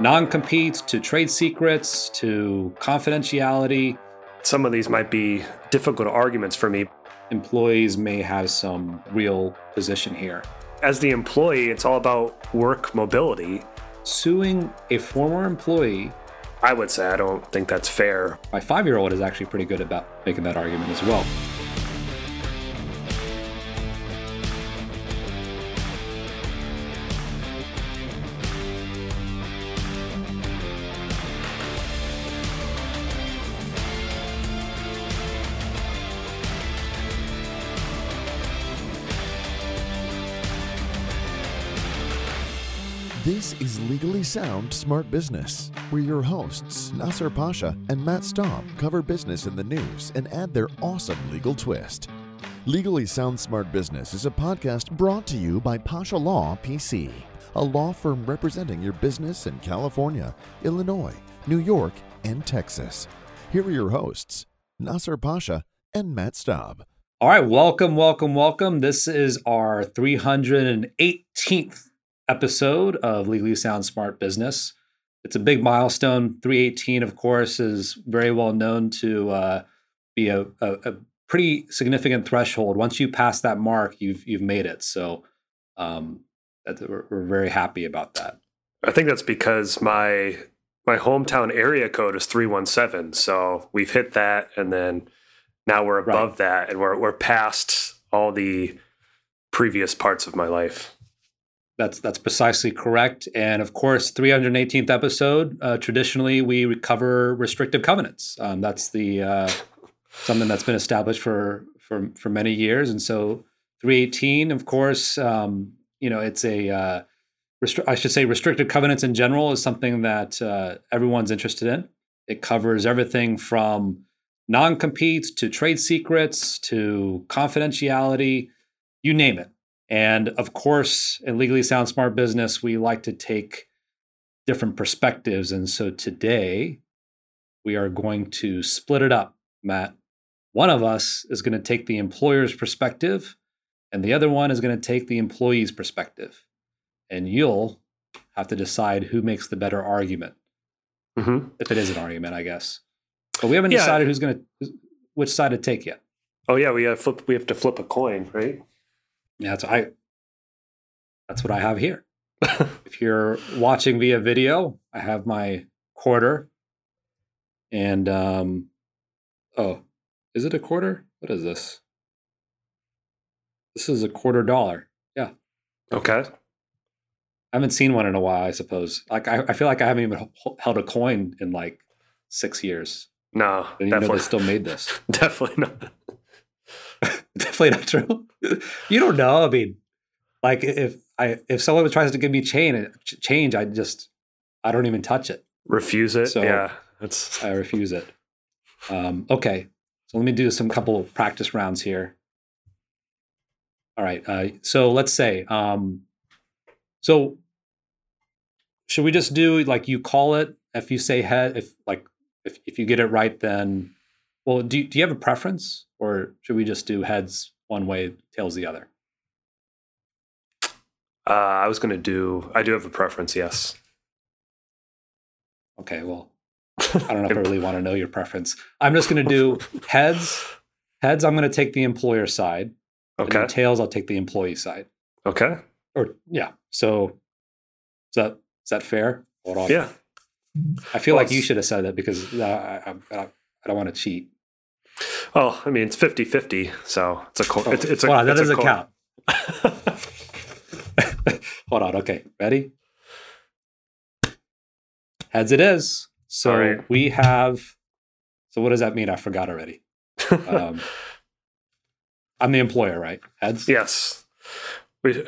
non competes to trade secrets to confidentiality. Some of these might be difficult arguments for me. Employees may have some real position here. As the employee, it's all about work mobility. Suing a former employee, I would say I don't think that's fair. my five year old is actually pretty good about making that argument as well. Sound Smart Business, where your hosts, Nasser Pasha and Matt Staub, cover business in the news and add their awesome legal twist. Legally Sound Smart Business is a podcast brought to you by Pasha Law PC, a law firm representing your business in California, Illinois, New York, and Texas. Here are your hosts, Nasser Pasha and Matt Staub. All right, welcome, welcome, welcome. This is our 318th episode of Legally Sound Smart Business. It's a big milestone. 318, of course, is very well known to uh, be a, a, a pretty significant threshold. Once you pass that mark, you've you've made it. So um, we're, we're very happy about that. I think that's because my my hometown area code is 317. So we've hit that and then now we're above Right. that and we're we're past all the previous parts of my life. That's that's precisely correct. And of course, 318th episode. Uh, traditionally, we cover restrictive covenants. Um, that's the uh, something that's been established for for for many years. And so, 318, of course, um, you know, it's a uh, restri- I should say restrictive covenants in general is something that uh, everyone's interested in. It covers everything from non-competes to trade secrets to confidentiality, you name it. And of course, in Legally Sound Smart Business, we like to take different perspectives. And so today, we are going to split it up, Matt. One of us is going to take the employer's perspective, and the other one is going to take the employee's perspective. And you'll have to decide who makes the better argument, hmm if it is an argument, I guess. But we haven't Yeah. decided who's going to, which side to take yet. Oh yeah, we have flip we have to flip a coin, right? Yeah, that's I. That's what I have here. if you're watching via video, I have my quarter. And um, oh, is it a quarter? What is this? This is a quarter dollar. Yeah, Okay. I haven't seen one in a while. I suppose. Like I, I feel like I haven't even h- held a coin in like six years. No, I didn't even know they still made this. definitely not. Definitely not true. you don't know. I mean, like if I if someone tries to give me chain change, I just I don't even touch it. Refuse it. So- yeah. That's I refuse it. Um, okay, so let me do some couple of practice rounds here. All right. Uh, so let's say, um, so should we just do like you call it? If you say head, if like if if you get it right, then well, do you, do you have a preference, or should we just do heads one way, tails the other? uh, I was gonna do I do have a preference, yes. Okay. Well, I don't know if I really want to know your preference. I'm just going to do heads. Heads. I'm going to take the employer side. Okay. tails, I'll take the employee side. Okay. Or yeah. So is that is that fair? Hold on. Yeah. I feel Well, like you should have said that because uh, I, I, I, I don't want to cheat. Oh, I mean it's 50-50, so it's a co- it's, it's a Hold on, that it's a doesn't coin. count. Hold on. Okay. Ready? Heads it is. So All right. we have. So what does that mean? I forgot already. Um, I'm the employer, right? Heads. yes. We,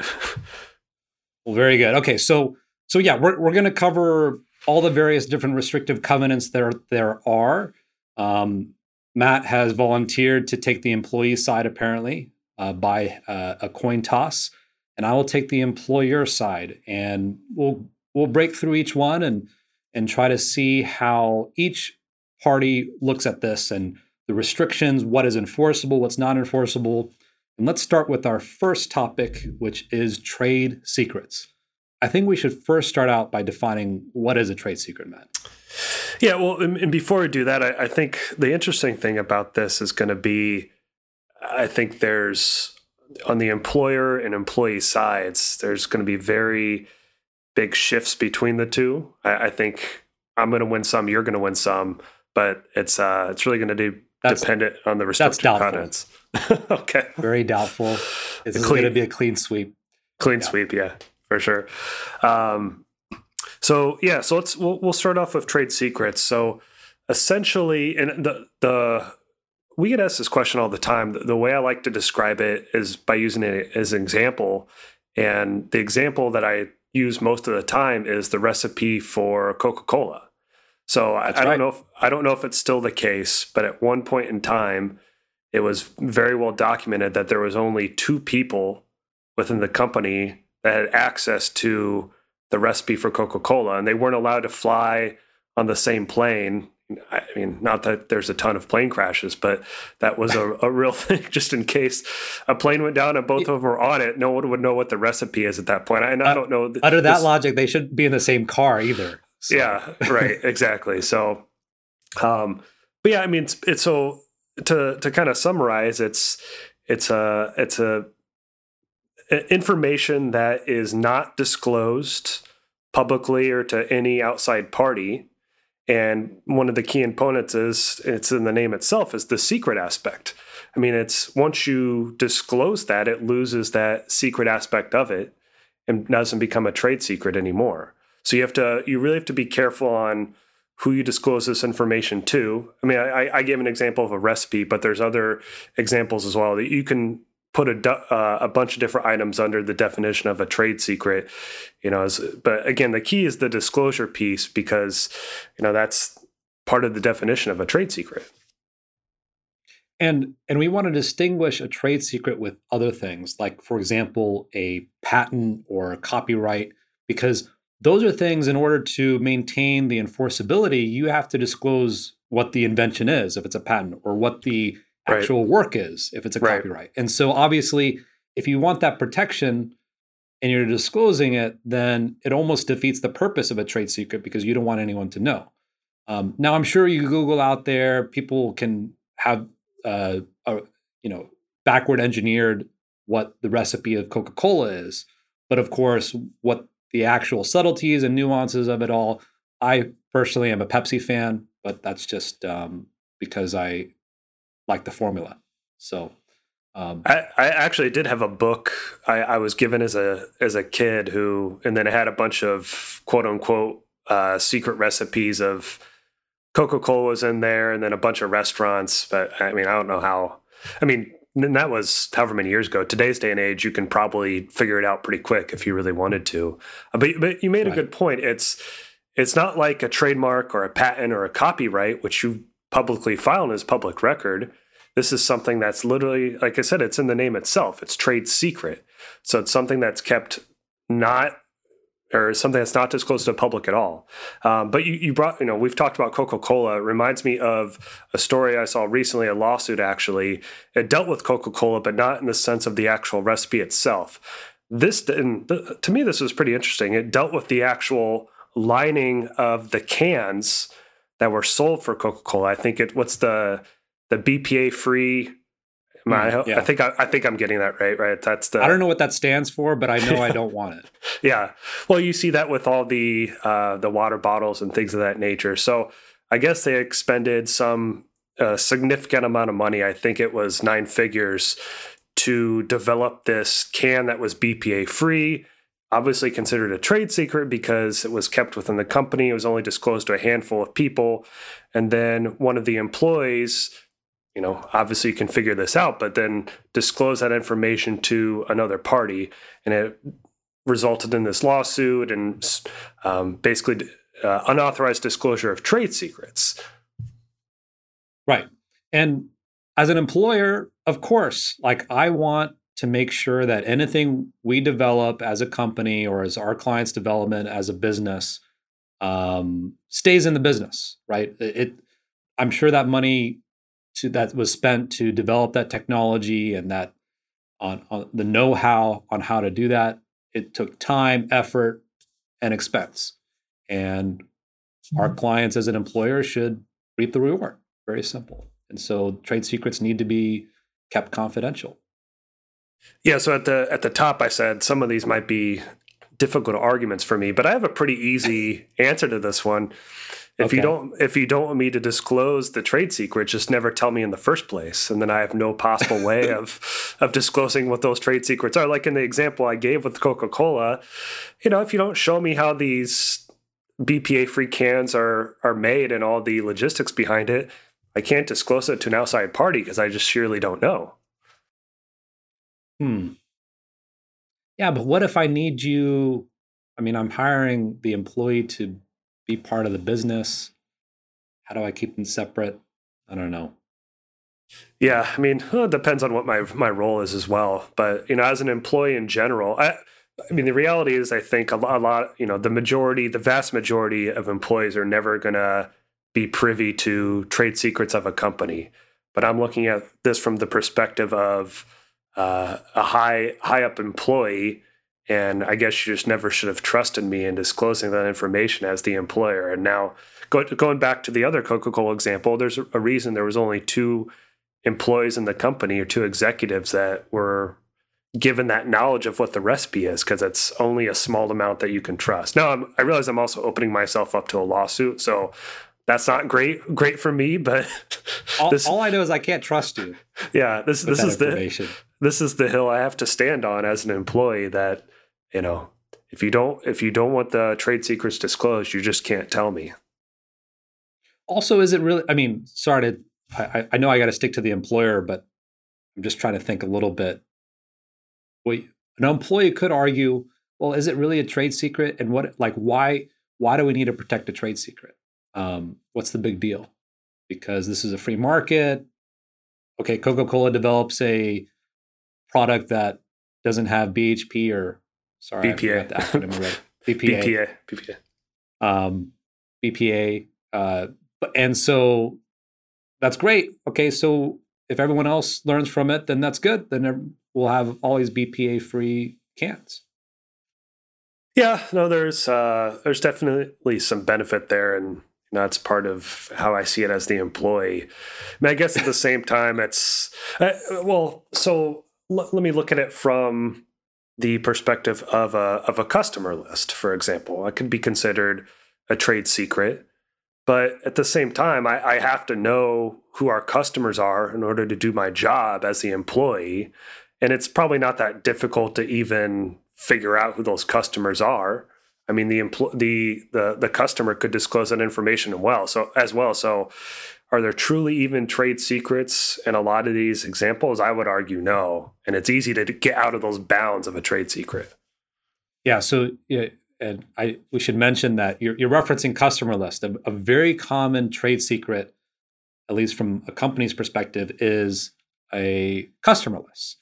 Well, very good. Okay, so so yeah, we're we're going to cover all the various different restrictive covenants there there are. Um, Matt has volunteered to take the employee side apparently uh, by uh, a coin toss, and I will take the employer side, and we'll we'll break through each one and and try to see how each party looks at this and the restrictions, what is enforceable, what's not enforceable. And let's start with our first topic, which is trade secrets. I think we should first start out by defining what is a trade secret, Matt. Yeah, well, and, and before I do that, I, I think the interesting thing about this is going to be I think there's on the employer and employee sides, there's going to be very big shifts between the two. I, I think I'm going to win some, you're going to win some, but it's uh, it's really going to be that's, dependent on the restrictive covenants. okay, very doubtful. It's going to be a clean sweep. Clean yeah. sweep, yeah, for sure. Um, so yeah, so let's we'll, we'll start off with trade secrets. So essentially, and the the we get asked this question all the time. The way I like to describe it is by using it as an example. And the example that I use most of the time is the recipe for Coca-Cola. So I, I, don't right. know if I don't know if it's still the case, but at one point in time, it was very well documented that there was only two people within the company that had access to the recipe for Coca-Cola, and they weren't allowed to fly on the same plane I mean, not that there's a ton of plane crashes, but that was a, a real thing just in case a plane went down and both of them were on it. No one would know what the recipe is at that point. And I uh, don't know. Th- under that this, logic, they shouldn't be in the same car either. So. Yeah, right. Exactly. So, um, but yeah, I mean, it's, it's so to, to kind of summarize, it's, it's a, it's a, information that is not disclosed publicly or to any outside party and one of the key components is it's in the name itself is the secret aspect. I mean, it's once you disclose that, it loses that secret aspect of it and doesn't become a trade secret anymore. So you have to, you really have to be careful on who you disclose this information to. I mean, I, I gave an example of a recipe, but there's other examples as well that you can put a, uh, a bunch of different items under the definition of a trade secret you know as, but again the key is the disclosure piece because you know that's part of the definition of a trade secret. And and we want to distinguish a trade secret with other things like for example a patent or a copyright because those are things in order to maintain the enforceability you have to disclose what the invention is if it's a patent or what the actual right. work is if it's a right. copyright. And so obviously, if you want that protection and you're disclosing it, then it almost defeats the purpose of a trade secret because you don't want anyone to know. Um, now, I'm sure you Google out there, people can have, uh, a, you know, backward engineered what the recipe of Coca Cola is. But of course, what the actual subtleties and nuances of it all, I personally am a Pepsi fan, but that's just um, because I like the formula. So um, I, I actually did have a book I, I, was given as a as a kid who, and then it had a bunch of quote unquote uh, secret recipes of Coca Cola was in there, and then a bunch of restaurants. But I mean, I don't know how. I mean, that was however many years ago. Today's day and age, you can probably figure it out pretty quick if you really wanted to. Uh, but but you made right. a good point. It's it's not like a trademark or a patent or a copyright, which you publicly filed as public record. This is something that's literally, like I said, it's in the name itself. It's trade secret. So it's something that's kept not or something that's not disclosed to the public at all. Um, but you, you brought, you know, we've talked about Coca Cola. It reminds me of a story I saw recently, a lawsuit actually. It dealt with Coca Cola, but not in the sense of the actual recipe itself. This, and to me, this was pretty interesting. It dealt with the actual lining of the cans that were sold for Coca Cola. I think it what's the the BPA free. Mm, yeah. I think I, I, think I'm getting that right. Right. That's the. I don't know what that stands for, but I know I don't want it. Yeah. Well, you see that with all the uh, the water bottles and things of that nature. So I guess they expended some uh, significant amount of money. I think it was nine figures to develop this can that was BPA free obviously considered a trade secret because it was kept within the company. It was only disclosed to a handful of people. And then one of the employees, you know, obviously you can figure this out, but then disclose that information to another party. And it resulted in this lawsuit and um, basically uh, unauthorized disclosure of trade secrets. Right. And as an employer, of course, like I want to make sure that anything we develop as a company or as our clients' development as a business um, stays in the business, right? It, I'm sure that money to, that was spent to develop that technology and that on, on the know-how on how to do that, it took time, effort, and expense. And our mm-hmm. clients as an employer should reap the reward. Very simple. And so trade secrets need to be kept confidential. Yeah, so at the at the top I said some of these might be difficult arguments for me, but I have a pretty easy answer to this one. If okay. you don't if you don't want me to disclose the trade secret, just never tell me in the first place. And then I have no possible way of of disclosing what those trade secrets are. Like in the example I gave with Coca-Cola, you know, if you don't show me how these BPA free cans are are made and all the logistics behind it, I can't disclose it to an outside party because I just surely don't know. Hmm. Yeah, but what if I need you? I mean, I'm hiring the employee to be part of the business? How do I keep them separate? I don't know. Yeah, I mean, it depends on what my my role is as well. But you know, as an employee in general, I, I mean, the reality is, I think a lot, a lot, you know, the majority, the vast majority of employees are never going to be privy to trade secrets of a company. But I'm looking at this from the perspective of uh, a high high up employee and I guess you just never should have trusted me in disclosing that information as the employer. And now, go, going back to the other Coca Cola example, there's a reason there was only two employees in the company or two executives that were given that knowledge of what the recipe is because it's only a small amount that you can trust. Now, I'm, I realize I'm also opening myself up to a lawsuit, so that's not great great for me. But all, this, all I know is I can't trust you. Yeah, this this is the this is the hill I have to stand on as an employee that you know if you don't if you don't want the trade secrets disclosed you just can't tell me also is it really i mean sorry to i, I know i got to stick to the employer but i'm just trying to think a little bit well an employee could argue well is it really a trade secret and what like why why do we need to protect a trade secret um, what's the big deal because this is a free market okay coca-cola develops a product that doesn't have bhp or Sorry, BPA. I forgot the acronym BPA. BPA. BPA. Um, BPA. Uh, and so that's great. Okay, so if everyone else learns from it, then that's good. Then we'll have all these BPA free cans. Yeah, no, there's uh, there's definitely some benefit there, and that's part of how I see it as the employee. I, mean, I guess at the same time, it's uh, well. So l- let me look at it from the perspective of a of a customer list, for example. It could be considered a trade secret, but at the same time, I, I have to know who our customers are in order to do my job as the employee. And it's probably not that difficult to even figure out who those customers are. I mean, the empl- the the the customer could disclose that information as well. So as well. So are there truly even trade secrets in a lot of these examples? I would argue no. And it's easy to get out of those bounds of a trade secret. Yeah. So, yeah, and I we should mention that you're, you're referencing customer list. A, a very common trade secret, at least from a company's perspective, is a customer list.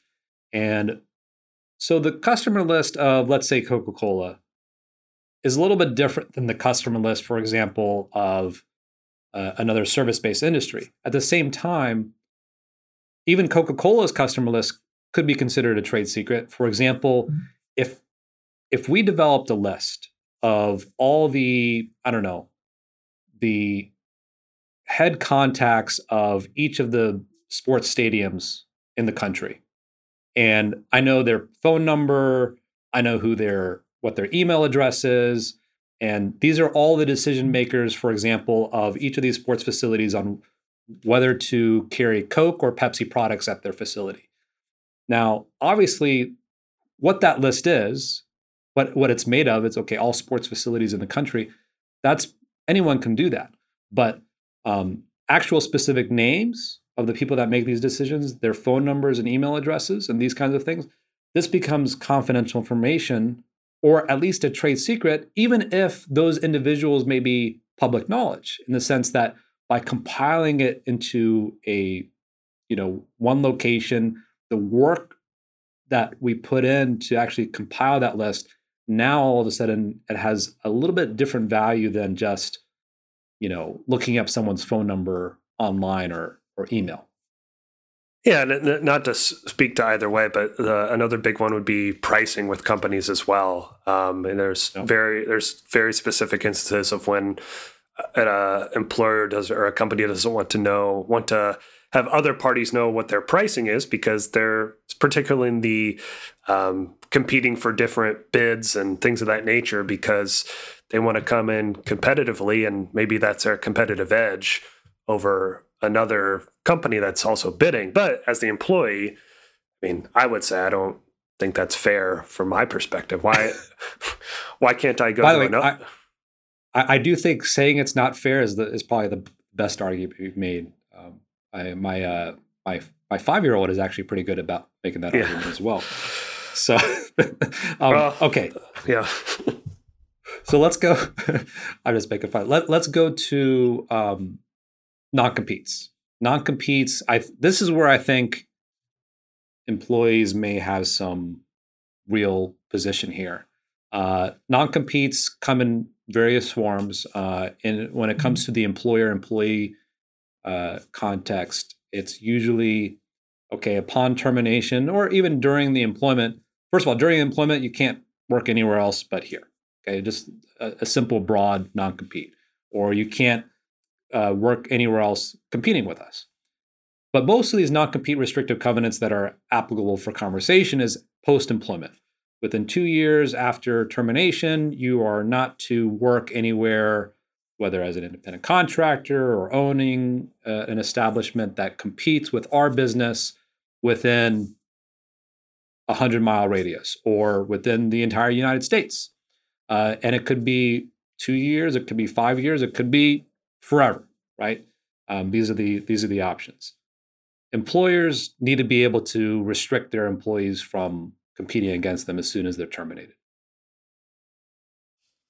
And so the customer list of, let's say, Coca Cola is a little bit different than the customer list, for example, of uh, another service based industry. At the same time, even Coca Cola's customer list could be considered a trade secret. For example, mm-hmm. if if we developed a list of all the I don't know the head contacts of each of the sports stadiums in the country, and I know their phone number, I know who their what their email address is, and these are all the decision makers, for example, of each of these sports facilities on whether to carry Coke or Pepsi products at their facility. Now, obviously, what that list is, what, what it's made of, it's okay, all sports facilities in the country. That's anyone can do that. But um, actual specific names of the people that make these decisions, their phone numbers and email addresses, and these kinds of things, this becomes confidential information or at least a trade secret, even if those individuals may be public knowledge, in the sense that by compiling it into a you know one location, the work that we put in to actually compile that list now all of a sudden it has a little bit different value than just you know looking up someone's phone number online or or email Yeah, not to speak to either way, but another big one would be pricing with companies as well. Um, and there's very there's very specific instances of when an uh, employer does or a company doesn't want to know want to have other parties know what their pricing is because they're particularly in the um, competing for different bids and things of that nature because they want to come in competitively and maybe that's their competitive edge over another company that's also bidding. But as the employee, I mean, I would say I don't think that's fair from my perspective. Why why can't I go By the way, I, I, do think saying it's not fair is the is probably the best argument we've made. Um, I, my uh, my my five year old is actually pretty good about making that yeah. argument as well. So um, well, okay, yeah. so let's go. I'm just making fun. Let Let's go to um, non competes. Non competes. I this is where I think employees may have some real position here. Uh, non competes come in various forms. Uh, and when it comes mm-hmm. to the employer employee uh, context, it's usually okay upon termination or even during the employment. First of all, during employment, you can't work anywhere else but here. Okay, just a, a simple, broad non compete, or you can't uh, work anywhere else competing with us. But most of these non compete restrictive covenants that are applicable for conversation is post employment. Within two years after termination, you are not to work anywhere, whether as an independent contractor or owning uh, an establishment that competes with our business within a 100 mile radius or within the entire United States. Uh, and it could be two years, it could be five years, it could be forever, right? Um, these are the these are the options. Employers need to be able to restrict their employees from competing against them as soon as they're terminated.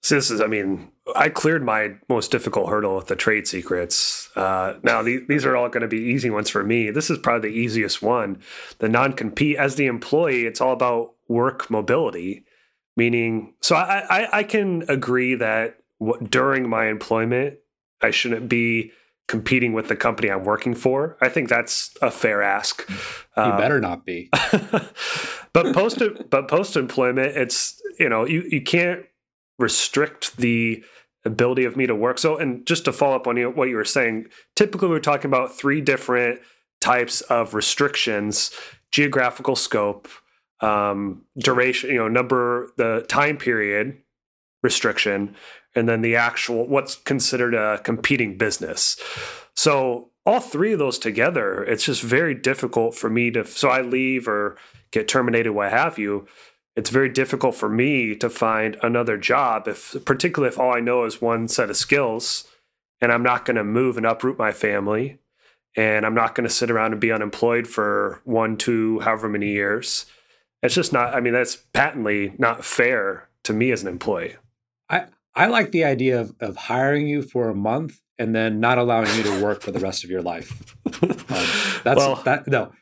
So this is, I mean, I cleared my most difficult hurdle with the trade secrets. Uh, now the, these are all going to be easy ones for me. This is probably the easiest one. The non-compete as the employee, it's all about work mobility, meaning. So I, I, I can agree that w- during my employment, I shouldn't be competing with the company I'm working for. I think that's a fair ask. You um, better not be. but post but post employment, it's you know you you can't restrict the ability of me to work. So, and just to follow up on what you were saying, typically we're talking about three different types of restrictions: geographical scope, um, duration, you know, number, the time period restriction, and then the actual what's considered a competing business. So all three of those together, it's just very difficult for me to. So I leave or get terminated, what have you. It's very difficult for me to find another job if, particularly if all I know is one set of skills, and I'm not going to move and uproot my family, and I'm not going to sit around and be unemployed for one, two, however many years. It's just not. I mean, that's patently not fair to me as an employee. I I like the idea of, of hiring you for a month and then not allowing you to work for the rest of your life. Um, that's well, that. No,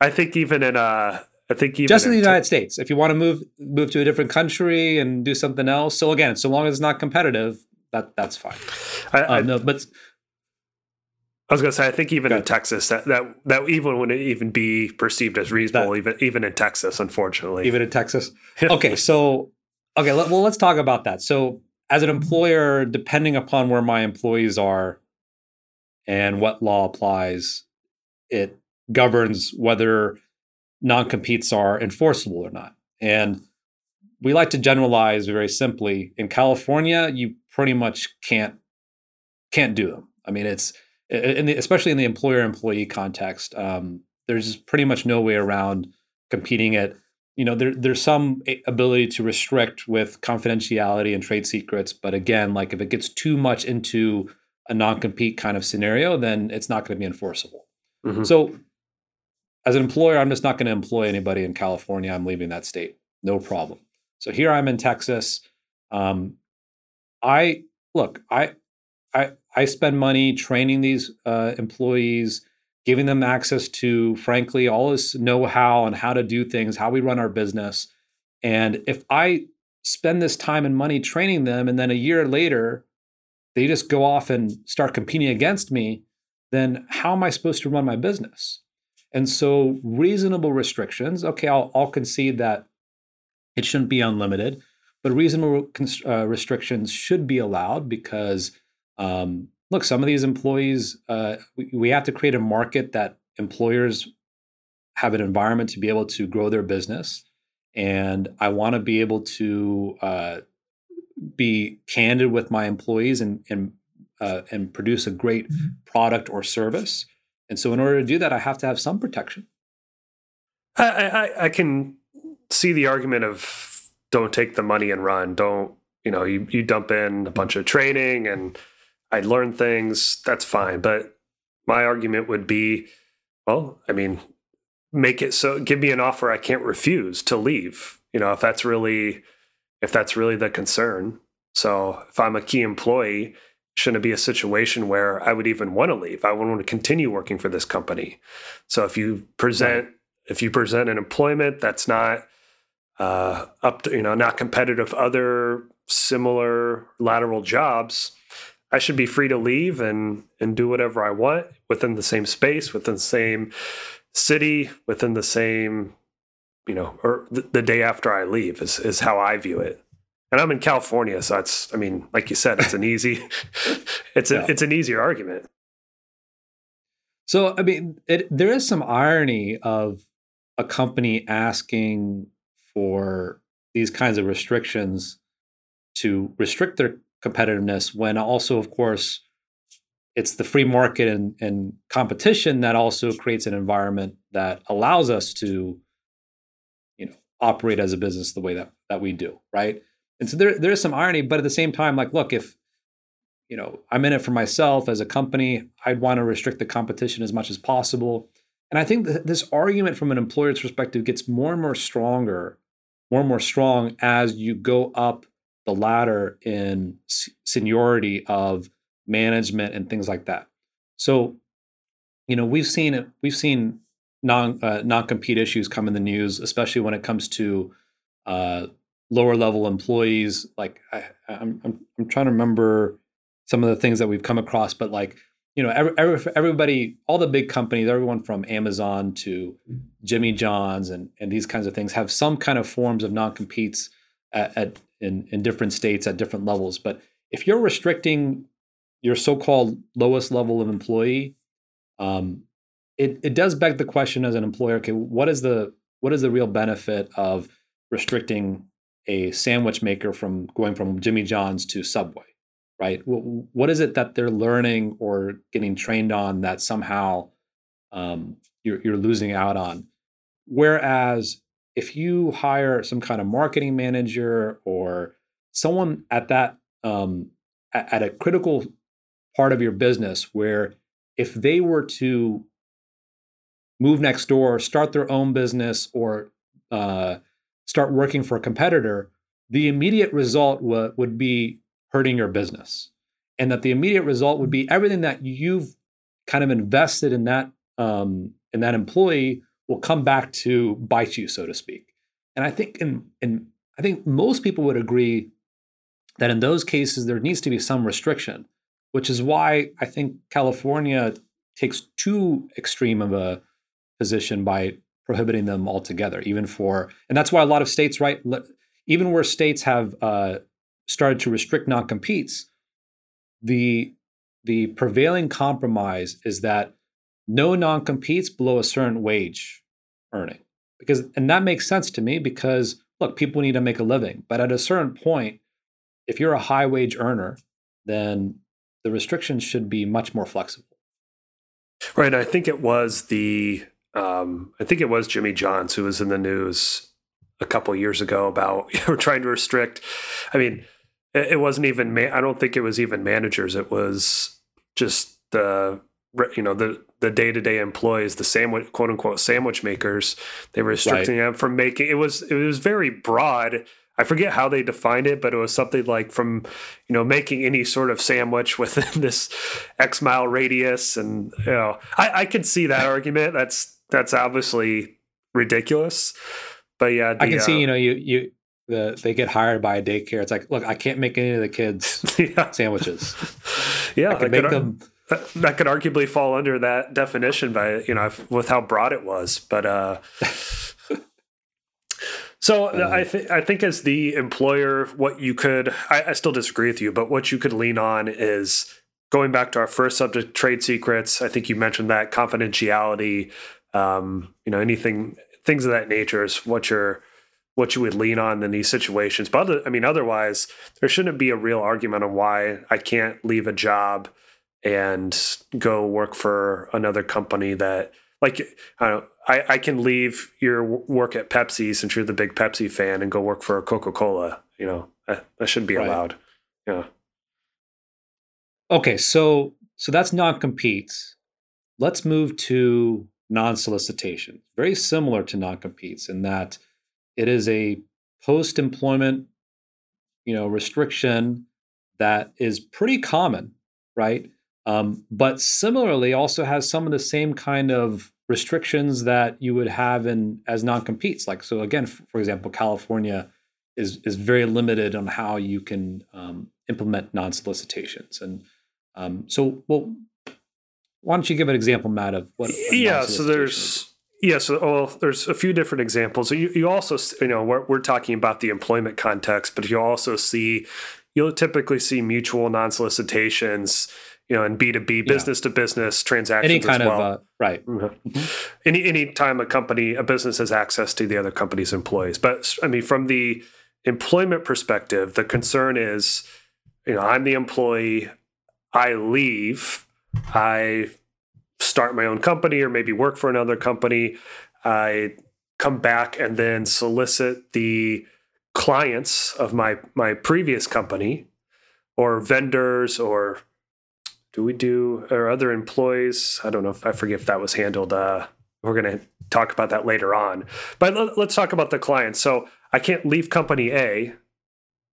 I think even in uh, I think even just in the United t- States, if you want to move move to a different country and do something else, so again, so long as it's not competitive, that that's fine. I, um, I, no, but I was going to say, I think even in Texas, that, that that even wouldn't even be perceived as reasonable, that, even even in Texas, unfortunately. Even in Texas. okay, so Okay, let, well, let's talk about that. So, as an employer, depending upon where my employees are and what law applies, it governs whether non competes are enforceable or not. And we like to generalize very simply. In California, you pretty much can't can't do them. I mean, it's in the, especially in the employer employee context. Um, there's pretty much no way around competing at you know there, there's some ability to restrict with confidentiality and trade secrets but again like if it gets too much into a non-compete kind of scenario then it's not going to be enforceable. Mm-hmm. so as an employer i'm just not going to employ anybody in california. I'm leaving that state. No problem. So here i'm in texas. Um, i look i i i spend money training these uh, employees giving them access to, frankly, all this know how and how to do things, how we run our business. And if I spend this time and money training them, and then a year later, they just go off and start competing against me, then how am I supposed to run my business? And so, reasonable restrictions, okay, I'll, I'll concede that it shouldn't be unlimited, but reasonable uh, restrictions should be allowed because, um, look, some of these employees, uh, we, we have to create a market that employers have an environment to be able to grow their business. And I want to be able to uh, be candid with my employees and, and, uh, and produce a great mm-hmm. product or service. And so, in order to do that, I have to have some protection. I, I, I can see the argument of don't take the money and run. Don't you know you you dump in a bunch of training and I learn things. That's fine. But my argument would be, well, I mean, make it so give me an offer I can't refuse to leave. You know, if that's really if that's really the concern. So if I'm a key employee shouldn't be a situation where I would even want to leave. I would want to continue working for this company. So if you present right. if you present an employment that's not uh, up to you know not competitive other similar lateral jobs, I should be free to leave and and do whatever I want within the same space, within the same city, within the same you know, or the, the day after I leave is is how I view it and I'm in California, so it's I mean, like you said, it's an easy it's a, yeah. it's an easier argument. So I mean, it, there is some irony of a company asking for these kinds of restrictions to restrict their competitiveness when also, of course, it's the free market and, and competition that also creates an environment that allows us to, you know, operate as a business the way that that we do, right? And so there there is some irony, but at the same time, like, look, if you know I'm in it for myself as a company, I'd want to restrict the competition as much as possible. And I think this argument from an employer's perspective gets more and more stronger, more and more strong as you go up the ladder in seniority of management and things like that. So, you know, we've seen. We've seen non uh, non compete issues come in the news, especially when it comes to uh, lower level employees. Like I, I'm, I'm, I'm trying to remember some of the things that we've come across, but like you know, every, every, everybody, all the big companies, everyone from Amazon to Jimmy John's and and these kinds of things have some kind of forms of non competes at, at in in different states at different levels. But if you're restricting your so-called lowest level of employee, um, it it does beg the question as an employer. Okay, what is the what is the real benefit of restricting a sandwich maker from going from Jimmy John's to Subway, right? What is it that they're learning or getting trained on that somehow um, you're, you're losing out on? Whereas if you hire some kind of marketing manager or someone at that um, at, a critical part of your business where if they were to move next door, start their own business, or uh, start working for a competitor, the immediate result w- would be hurting your business. And that the immediate result would be everything that you've kind of invested in that um, in that employee will come back to bite you, so to speak. And I think in, in I think most people would agree that in those cases there needs to be some restriction, which is why I think California takes too extreme of a position by prohibiting them altogether, even for, and that's why a lot of states, right, even where states have uh, started to restrict non-competes, the the prevailing compromise is that no non-competes below a certain wage earning, because and that makes sense to me because look, people need to make a living, but at a certain point, if you're a high wage earner, then the restrictions should be much more flexible. Right. I think it was the um, I think it was Jimmy Johns who was in the news a couple years ago about trying to restrict. I mean, it wasn't even. I don't think it was even managers. It was just the you know the the day to day employees, the sandwich quote unquote sandwich makers. They were restricting right. them from making. It was it was very broad. I forget how they defined it, but it was something like from, you know, making any sort of sandwich within this X mile radius, and you know, I, I could see that argument. That's that's obviously ridiculous. But yeah, the, I can see. Uh, you know, you you the they get hired by a daycare. It's like, look, I can't make any of the kids yeah. sandwiches. yeah, I can make them. That could arguably fall under that definition by you know with how broad it was but uh so um, I think I think as the employer, what you could I, I, still disagree with you, but what you could lean on is going back to our first subject, trade secrets. I think you mentioned that confidentiality, um, you know, anything things of that nature is what you're what you would lean on in these situations. But other, I mean, otherwise, there shouldn't be a real argument on why I can't leave a job and go work for another company that like I I, I can leave your work at Pepsi since you're the big Pepsi fan and go work for Coca Cola. You know that, that should be right. allowed. Yeah. Okay, so so that's non competes. Let's move to non solicitation. Very similar to non competes in that it is a post employment, you know, restriction that is pretty common, right? Um, but similarly, also has some of the same kind of restrictions that you would have in as non-competes. Like so, again, for example, California is is very limited on how you can um, implement non-solicitations. And um, so, well, why don't you give an example, Matt, of what? Yeah, so there's. Is? Yeah, so well, there's a few different examples. You, you also, you know, we're, we're talking about the employment context, but you also see, you'll typically see mutual non-solicitations you know, and B two B, business to business transactions. Any kind well. of uh, right. Mm-hmm. Mm-hmm. Any any time a company, a business has access to the other company's employees. But I mean, from the employment perspective, the concern is, you know, I'm the employee. I leave. I start my own company or maybe work for another company. I come back and then solicit the clients of my my previous company or vendors or do we do or other employees? I don't know if I forget if that was handled. Uh, we're going to talk about that later on. But let, let's talk about the client. So I can't leave company A,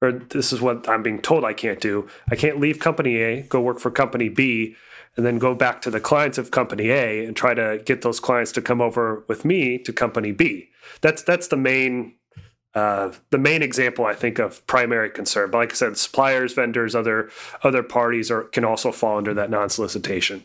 or this is what I'm being told I can't do. I can't leave company A, go work for company B, and then go back to the clients of company A and try to get those clients to come over with me to company B. That's that's the main uh, the main example I think of primary concern. But like I said, suppliers, vendors, other other parties are can also fall under that non-solicitation.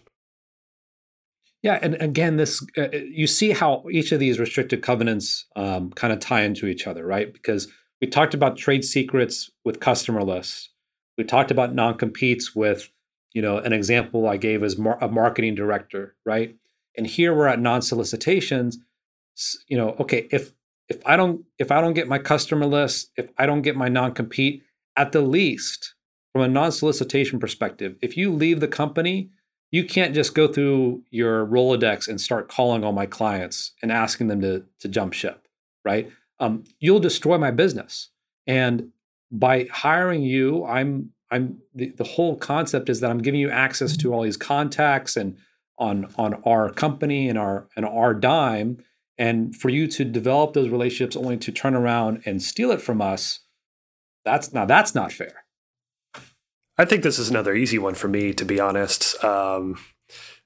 Yeah, and again, this uh, you see how each of these restricted covenants um, kind of tie into each other, right? Because we talked about trade secrets with customer lists. We talked about non-competes with, you know, an example I gave as mar- a marketing director, right? And here we're at non-solicitations. You know, okay, if if I don't if I don't get my customer list, if I don't get my non-compete, at the least, from a non-solicitation perspective, if you leave the company, you can't just go through your Rolodex and start calling all my clients and asking them to to jump ship, right? Um, you'll destroy my business. And by hiring you, I'm I'm the, the whole concept is that I'm giving you access to all these contacts and on on our company and our and our dime and for you to develop those relationships only to turn around and steal it from us, that's now that's not fair. I think this is another easy one for me, to be honest. Um,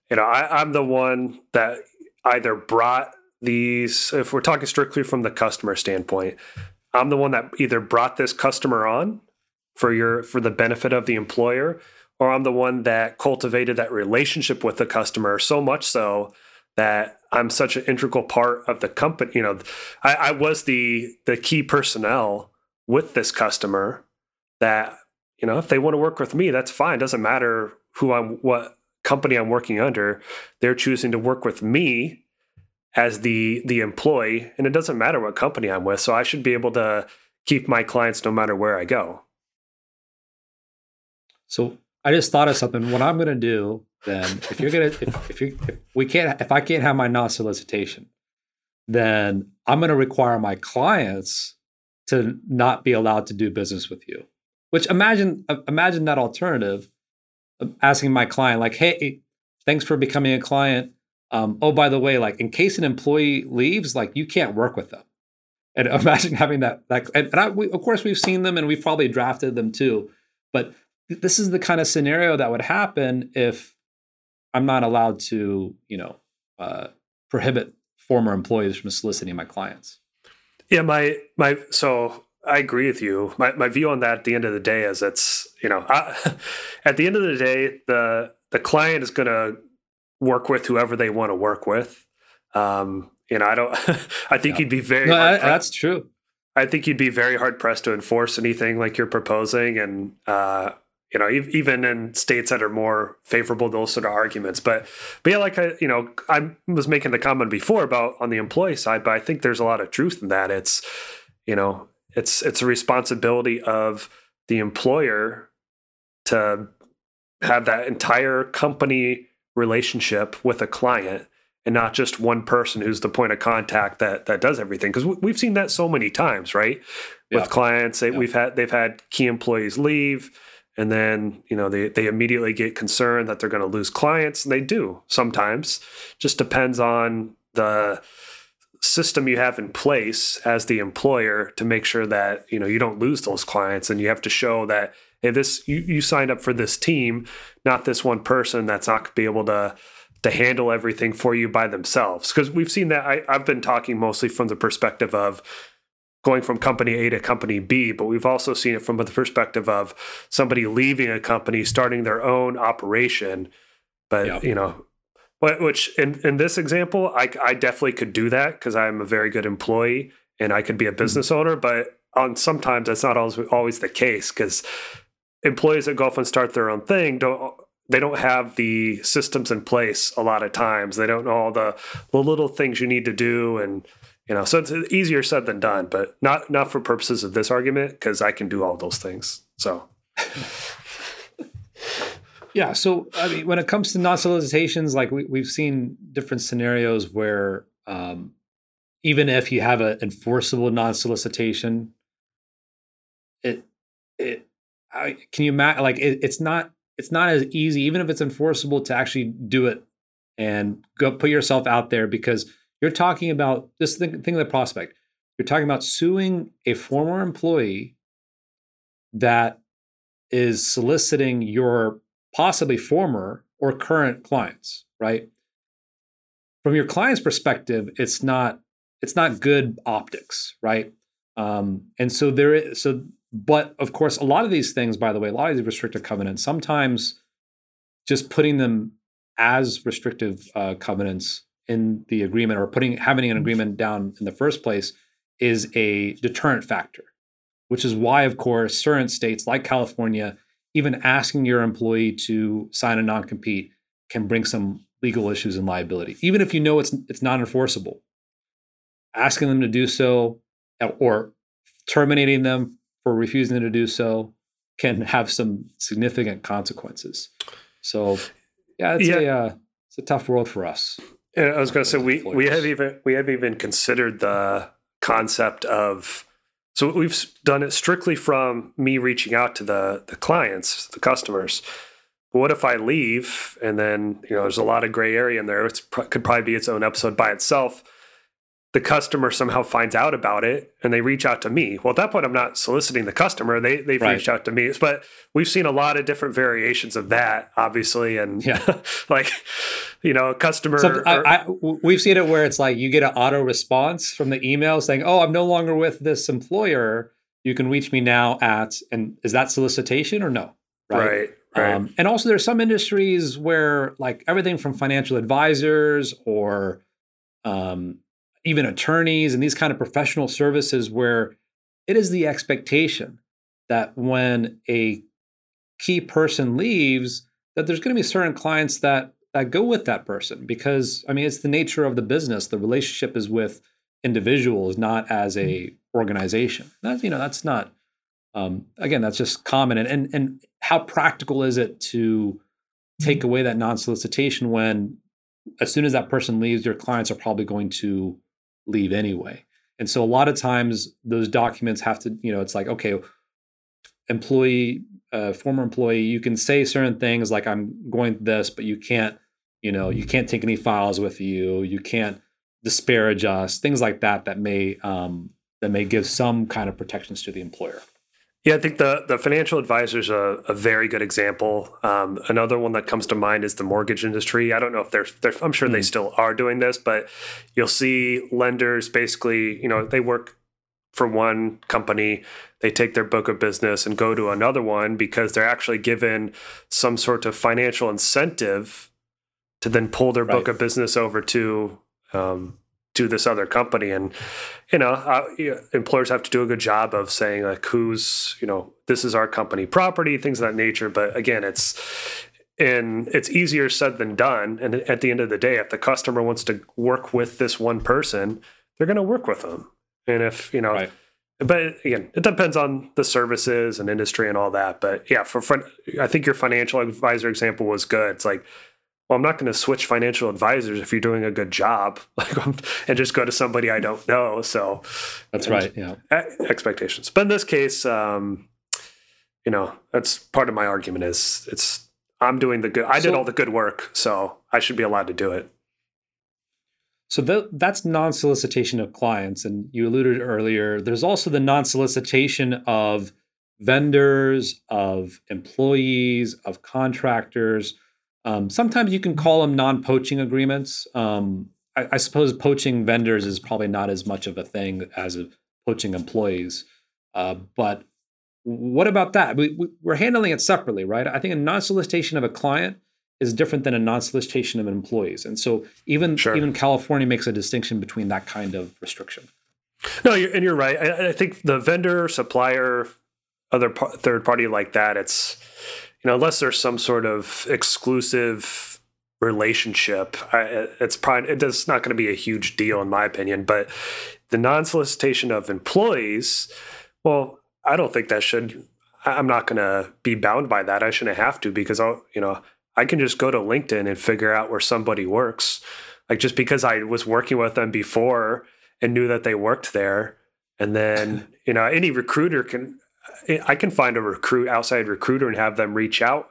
you know, I, I'm the one that either brought these, if we're talking strictly from the customer standpoint, I'm the one that either brought this customer on for your for the benefit of the employer, or I'm the one that cultivated that relationship with the customer so much so that I'm such an integral part of the company. You know, I, I was the the key personnel with this customer that you know if they want to work with me, that's fine. Doesn't matter who I'm, what company I'm working under. They're choosing to work with me as the the employee, and it doesn't matter what company I'm with. So I should be able to keep my clients no matter where I go. So I just thought of something. What I'm going to do then if you're gonna if, if you if we can't if I can't have my non-solicitation, then I'm gonna require my clients to not be allowed to do business with you. Which imagine imagine that alternative, asking my client like, hey, thanks for becoming a client. Um, oh, by the way, like in case an employee leaves, like you can't work with them. And imagine having that that and, and I, we, of course we've seen them and we've probably drafted them too. But this is the kind of scenario that would happen if I'm not allowed to, you know, uh, prohibit former employees from soliciting my clients. Yeah, my my so I agree with you. My my view on that at the end of the day is it's you know I, at the end of the day the the client is going to work with whoever they want to work with. Um, you know, I don't. I think yeah. you'd be very. No, I, that's true. I think you'd be very hard pressed to enforce anything like you're proposing, and uh, you know, even in states that are more favorable to those sort of arguments. But, but yeah, like I, you know, I was making the comment before about on the employee side, but I think there's a lot of truth in that. It's, you know, it's it's a responsibility of the employer to have that entire company relationship with a client and not just one person who's the point of contact that that does everything because we've seen that so many times right with yeah. clients they, yeah. we've had they've had key employees leave and then you know they, they immediately get concerned that they're going to lose clients and they do sometimes. Just depends on the system you have in place as the employer to make sure that you know you don't lose those clients. And you have to show that hey this you, you signed up for this team not this one person that's not going to be able to to handle everything for you by themselves. Because we've seen that I, i've been talking mostly from the perspective of going from company A to company B, but we've also seen it from the perspective of somebody leaving a company, starting their own operation. But yep. you know, which in in this example, I I definitely could do that because I'm a very good employee and I could be a mm-hmm. business mm-hmm. owner. But on sometimes that's not always always the case because employees that go off and start their own thing don't they don't have the systems in place a lot of times. They don't know all the, the little things you need to do and you know so it's easier said than done but not not for purposes of this argument because i can do all those things so. Yeah so i mean when it comes to non-solicitations like we, we've seen different scenarios where um, even if you have an enforceable non-solicitation it it I, can you imagine like it, it's not it's not as easy even if it's enforceable to actually do it and go put yourself out there because you're talking about this thing, of the prospect. You're talking about suing a former employee that is soliciting your possibly former or current clients, right? From your client's perspective, it's not it's not good optics, right? Um, and so there is so but of course a lot of these things by the way a lot of these restrictive covenants sometimes just putting them as restrictive uh, covenants in the agreement or putting having an mm-hmm. agreement down in the first place is a deterrent factor, which is why, of course, certain states like California, even asking your employee to sign a non-compete can bring some legal issues and liability, even if you know it's it's not enforceable. Asking them to do so or terminating them for refusing to do so can have some significant consequences. So, yeah, it's yeah. a uh, it's a tough world for us. And I was going to say we we have even we have even considered the concept of so we've done it strictly from me reaching out to the the clients, the customers. But what if I leave and then you know there's a lot of gray area in there? It could probably be its own episode by itself the customer somehow finds out about it and they reach out to me. Well, at that point, I'm not soliciting the customer. They they've right. reached out to me. But we've seen a lot of different variations of that, obviously, and yeah, like you know, customer. So I, I, we've seen it where it's like you get an auto response from the email saying, "Oh, I'm no longer with this employer. You can reach me now at." And is that solicitation or no? Right. right. Right. Um, and also, there's some industries where, like everything from financial advisors or um, even attorneys and these kind of professional services where it is the expectation that when a key person leaves that there's going to be certain clients that that go with that person because i mean it's the nature of the business the relationship is with individuals not as a mm-hmm. organization that's you know that's not um, again that's just common and, and and how practical is it to take mm-hmm. away that non-solicitation when as soon as that person leaves your clients are probably going to leave anyway. And so a lot of times those documents have to, you know, it's like, okay, employee, uh, former employee, you can say certain things like I'm going this, but you can't, you know, you can't take any files with you. You can't disparage us, things like that that may um, that may give some kind of protections to the employer. Yeah, I think the the financial advisor is a, a very good example. Um, another one that comes to mind is the mortgage industry. I don't know if they're, they're I'm sure mm. they hmm. still are doing this, but you'll see lenders basically, you know, they work for one company, they take their book of business and go to another one because they're actually given some sort of financial incentive to then pull their right. book of business over to um, to this other company. And you know, uh, employers have to do a good job of saying like who's you know this is our company property, things of that nature. But again, it's and it's easier said than done. And at the end of the day, if the customer wants to work with this one person, they're going to work with them. And if you know. Right but again, it depends on the services and industry and all that. But yeah, for I think your financial advisor example was good. It's like well, I'm not going to switch financial advisors if you're doing a good job, like, and just go to somebody I don't know. So that's right. Yeah, expectations. But in this case, um, you know, that's part of my argument. Is it's I'm doing the good. I so, did all the good work, so I should be allowed to do it. So the, that's non-solicitation of clients, and you alluded earlier. There's also the non-solicitation of vendors, of employees, of contractors um, sometimes you can call them non-poaching agreements. Um, I, I, suppose poaching vendors is probably not as much of a thing as poaching employees. Uh, but what about that? We, we, we're handling it separately, right? I think a non-solicitation of a client is different than a non-solicitation of employees, and so even sure. even California makes a distinction between that kind of restriction. No, you're, and you're right. I, I think the vendor, supplier, other third party like that, it's you know, unless there's some sort of exclusive relationship, I, it's probably it's not going to be a huge deal in my opinion. But the non-solicitation of employees, well, I don't think that should. I'm not going to be bound by that. I shouldn't have to because I'll, you know, I can just go to LinkedIn and figure out where somebody works. Like just because I was working with them before and knew that they worked there, and then you know any recruiter can I can find a recruit outside recruiter and have them reach out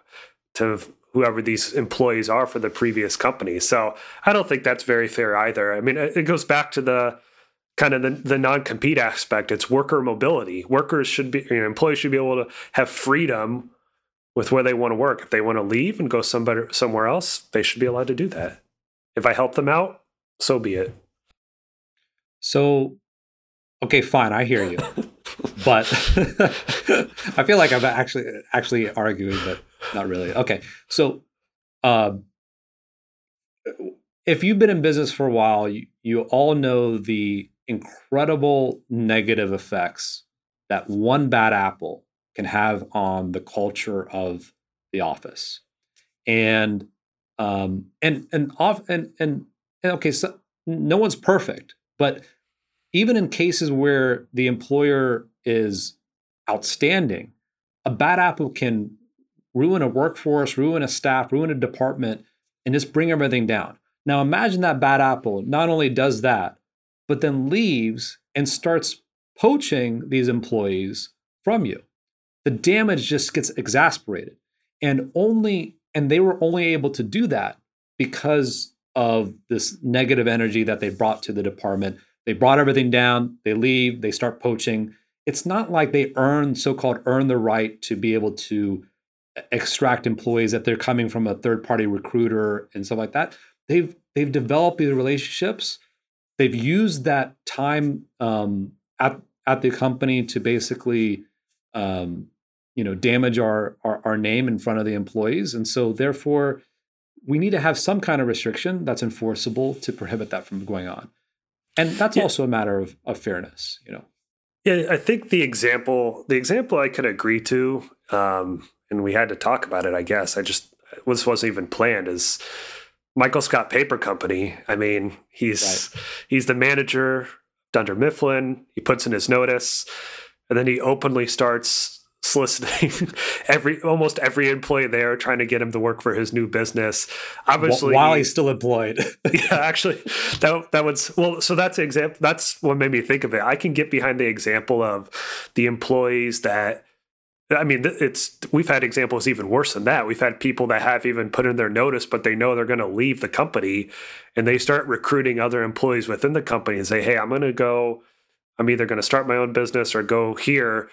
to whoever these employees are for the previous company. So I don't think that's very fair either. I mean, it goes back to the kind of the, the non-compete aspect. It's worker mobility. Workers should be, you know, employees should be able to have freedom with where they want to work. If they want to leave and go somebody somewhere else, they should be allowed to do that. If I help them out, so be it. So, okay, fine, I hear you. but I feel like I'm actually actually arguing, but not really. Okay, so uh, if you've been in business for a while, you, you all know the incredible negative effects that one bad apple can have on the culture of the office, and um, and and off and and, and okay, so no one's perfect, but even in cases where the employer is outstanding, a bad apple can ruin a workforce, ruin a staff, ruin a department, and just bring everything down. Now imagine that bad apple not only does that, but then leaves and starts poaching these employees from you. The damage just gets exasperated. And only and they were only able to do that because of this negative energy that they brought to the department they brought everything down, they leave, they start poaching. It's not like they earn so called earn the right to be able to extract employees that they're coming from a third party recruiter and stuff like that. They've they've developed these relationships. They've used that time um, at at the company to basically um, you know damage our, our our name in front of the employees, and so therefore we need to have some kind of restriction that's enforceable to prohibit that from going on and that's yeah. also a matter of, of fairness you know yeah i think the example the example i could agree to um, and we had to talk about it i guess i just this wasn't even planned is michael scott paper company i mean he's right. he's the manager dunder mifflin he puts in his notice and then he openly starts soliciting every almost every employee there trying to get him to work for his new business obviously while he's still employed yeah actually that that was well so that's the example that's what made me think of it i can get behind the example of the employees that I mean, it's we've had examples even worse than that. We've had people that have even put in their notice, but they know they're going to leave the company, and they start recruiting other employees within the company and say, "Hey, I'm going to go. I'm either going to start my own business or go here."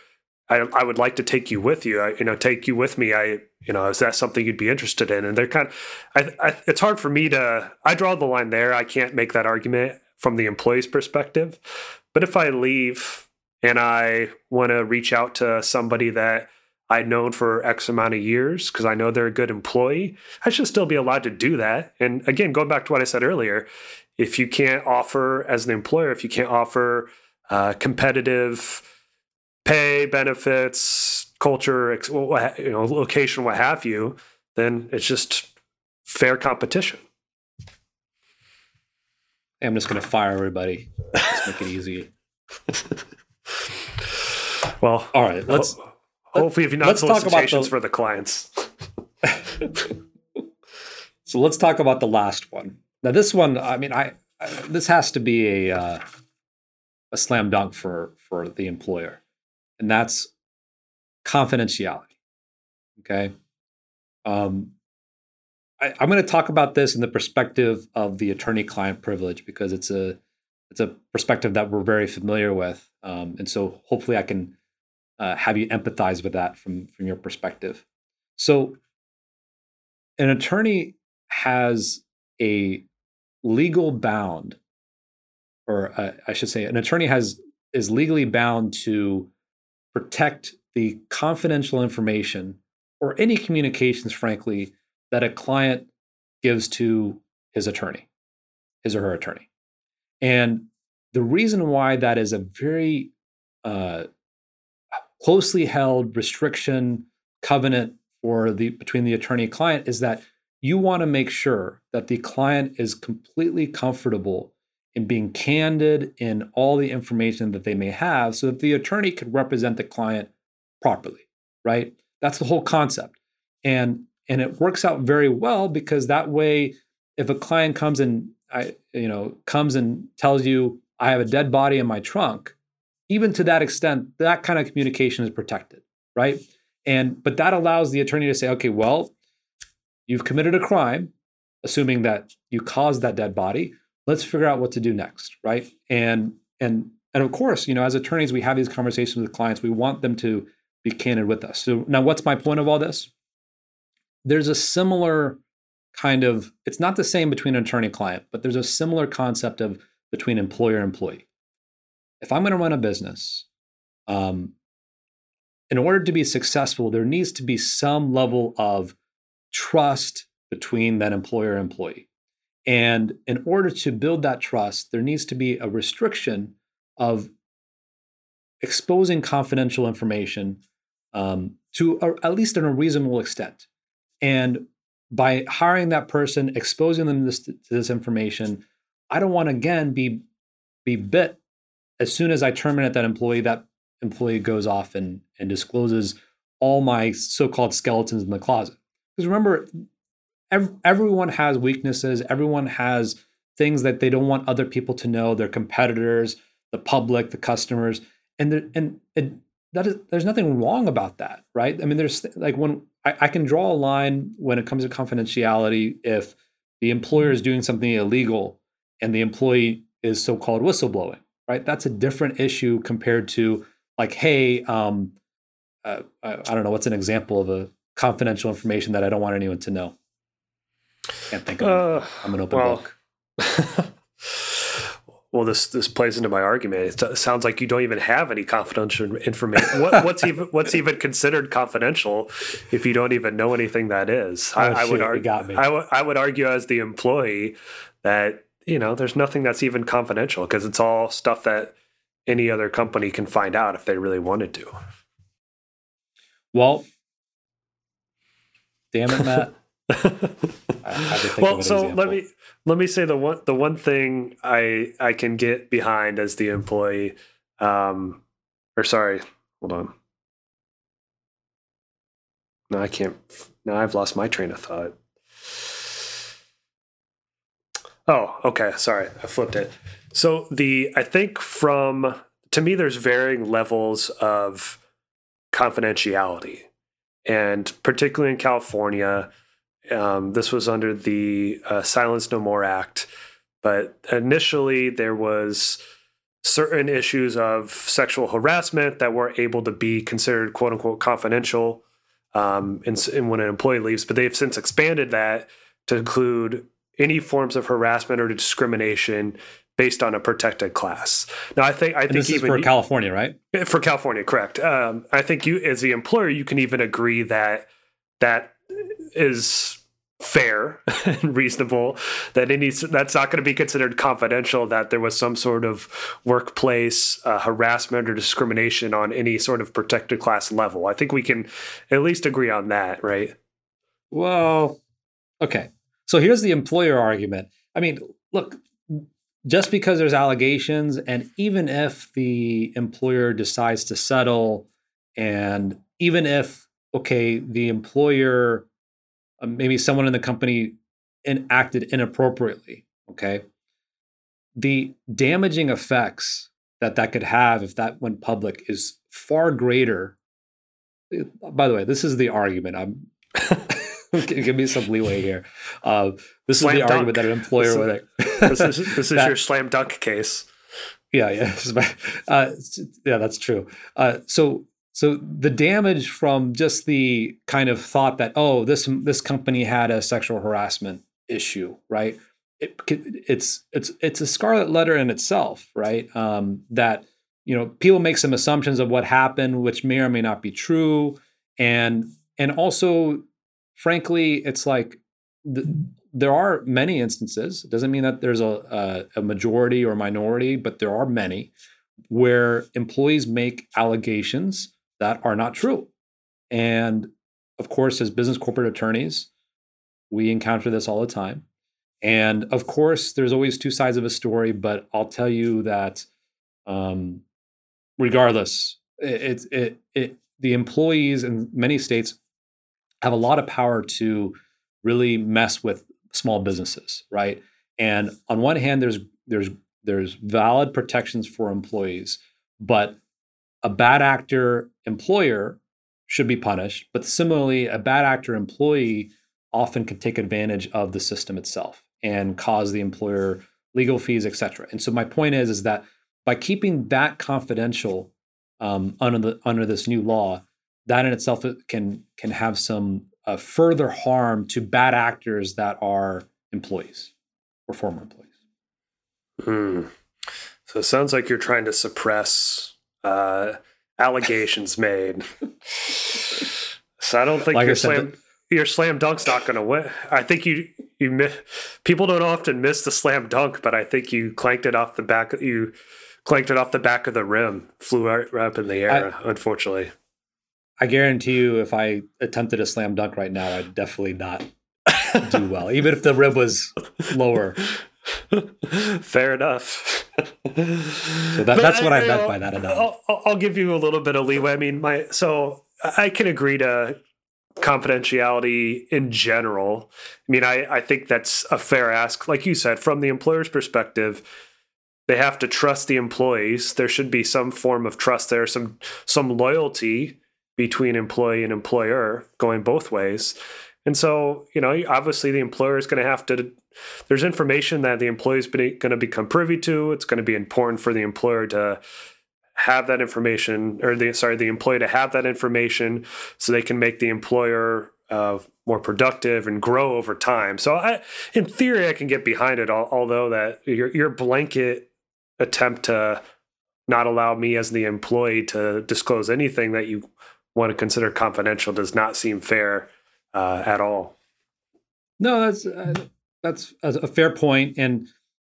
I, I would like to take you with you. I, you know, take you with me. I, you know, is that something you'd be interested in? And they're kind of, I, I, it's hard for me to, I draw the line there. I can't make that argument from the employee's perspective. But if I leave and I want to reach out to somebody that I'd known for X amount of years because I know they're a good employee, I should still be allowed to do that. And again, going back to what I said earlier, if you can't offer as an employer, if you can't offer uh, competitive pay, benefits, culture, you know, location, what have you, then it's just fair competition. I'm just going to fire everybody. Let's make it easy. well, all right. Let's ho- hopefully, if you're not about the, for the clients. so let's talk about the last one. Now, this one, I mean, I, I this has to be a uh, a slam dunk for for the employer, and that's confidentiality. Okay. Um, I, am going to talk about this in the perspective of the attorney-client privilege because it's a it's a perspective that we're very familiar with, um, and so hopefully I can uh, have you empathize with that from from your perspective. So, an attorney has a legal bound, or uh, I should say, an attorney has is legally bound to protect the confidential information or any communications, frankly, that a client gives to his attorney, his or her attorney. And the reason why that is a very uh, closely held restriction covenant for the between the attorney client is that you want to make sure that the client is completely comfortable in being candid in all the information that they may have so that the attorney could represent the client properly right? That's the whole concept. And and it works out very well because that way if a client comes and i you know comes and tells you i have a dead body in my trunk even to that extent that kind of communication is protected right? And but that allows the attorney to say okay well you've committed a crime assuming that you caused that dead body let's figure out what to do next right? And and and of course you know as attorneys we have these conversations with clients. We want them to be candid with us. So now what's my point of all this? There's a similar kind of it's not the same between an attorney client but there's a similar concept of between employer employee. If i'm going to run a business um, in order to be successful there needs to be some level of trust between that employer and employee and in order to build that trust there needs to be a restriction of exposing confidential information um, to a, at least in a reasonable extent and by hiring that person, exposing them to this, to this information, I don't want to again be be bit as soon as I terminate that employee. That employee goes off and and discloses all my so-called skeletons in the closet. Because remember, ev- everyone has weaknesses. Everyone has things that they don't want other people to know. Their competitors, the public, the customers, and and it, that is there's nothing wrong about that, right? I mean, there's like when I, I can draw a line when it comes to confidentiality if the employer is doing something illegal and the employee is so-called whistleblowing, right? That's a different issue compared to like, hey, um, uh, I, I don't know, what's an example of a confidential information that I don't want anyone to know? Can't think of. Uh, I'm an open well, book. well, this this plays into my argument. It sounds like you don't even have any confidential information. What, what's even what's even considered confidential if you don't even know anything that is? Oh, I, I would argue. I, w- I would argue as the employee that you know there's nothing that's even confidential because it's all stuff that any other company can find out if they really wanted to. Well, damn it, Matt. well, so let me let me say the one the one thing I I can get behind as the employee, um, or sorry, hold on. No, I can't. Now I've lost my train of thought. Oh, okay. Sorry, I flipped it. So the I think from to me, there's varying levels of confidentiality, and particularly in California um, this was under the uh, Silence No More Act, but initially there was certain issues of sexual harassment that were able to be considered "quote unquote" confidential um, in, in when an employee leaves. But they've since expanded that to include any forms of harassment or discrimination based on a protected class. Now, I think I and think this is for California, right? for California, correct. Um, I think you, as the employer, you can even agree that that is fair and reasonable. That any that's not going to be considered confidential. That there was some sort of workplace uh, harassment or discrimination on any sort of protected class level. I think we can at least agree on that, right? Well, okay. So here's the employer argument. I mean, look, just because there's allegations, and even if the employer decides to settle, and even if, okay, the employer, maybe someone in the company in, acted inappropriately, okay, the damaging effects that that could have if that went public is far greater. By the way, this is the argument. I'm give me some leeway here. Uh, this Slam is the dunk. argument that an employer would. This is this is That- your slam dunk case. Yeah, yeah, uh, yeah. That's true. Uh, so, so the damage from just the kind of thought that oh, this this company had a sexual harassment issue, right? It, it's it's it's a scarlet letter in itself, right? Um, that you know people make some assumptions of what happened, which may or may not be true, and and also, frankly, it's like the, there are many instances. It doesn't mean that there's a, a, a majority or minority, but there are many where employees make allegations that are not true. And of course, as business corporate attorneys, we encounter this all the time. And of course, there's always two sides of a story, but I'll tell you that um, regardless, it, it, it, it, the employees in many states have a lot of power to really mess with small businesses, right? And on one hand, there's there's there's valid protections for employees, but a bad actor employer should be punished. But similarly, a bad actor employee often can take advantage of the system itself and cause the employer legal fees, et cetera. And so my point is, is that by keeping that confidential um, under the under this new law, that in itself can can have some uh, further harm to bad actors that are employees or former employees. Hmm. So it sounds like you're trying to suppress uh, allegations made. so I don't think Like I your slam your slam dunk's not going to win. I think you you mi- people don't often miss the slam dunk, but I think you clanked it off the back. You clanked it off the back of the rim, flew right, right up in the air. unfortunately, I guarantee you, if I attempted a slam dunk right now, I'd definitely not do well, even if the rim was lower. fair enough. So that, that's what I, meant uh, by that. I'll- I'll give you a little bit of leeway. I mean, my so I can agree to confidentiality in general. I mean, I, I think that's a fair ask. Like you said, from the employer's perspective, they have to trust the employees. There should be some form of trust there, some some loyalty between employee and employer going both ways. And so, you know, obviously the employer is going to have to there's information that the employee is going to become privy to. It's going to be important for the employer to have that information, or the sorry, the employee to have that information, so they can make the employer uh, more productive and grow over time. So, I, in theory, I can get behind it. Although that your your blanket attempt to not allow me as the employee to disclose anything that you want to consider confidential does not seem fair uh, at all. No, that's uh, that's a fair point, and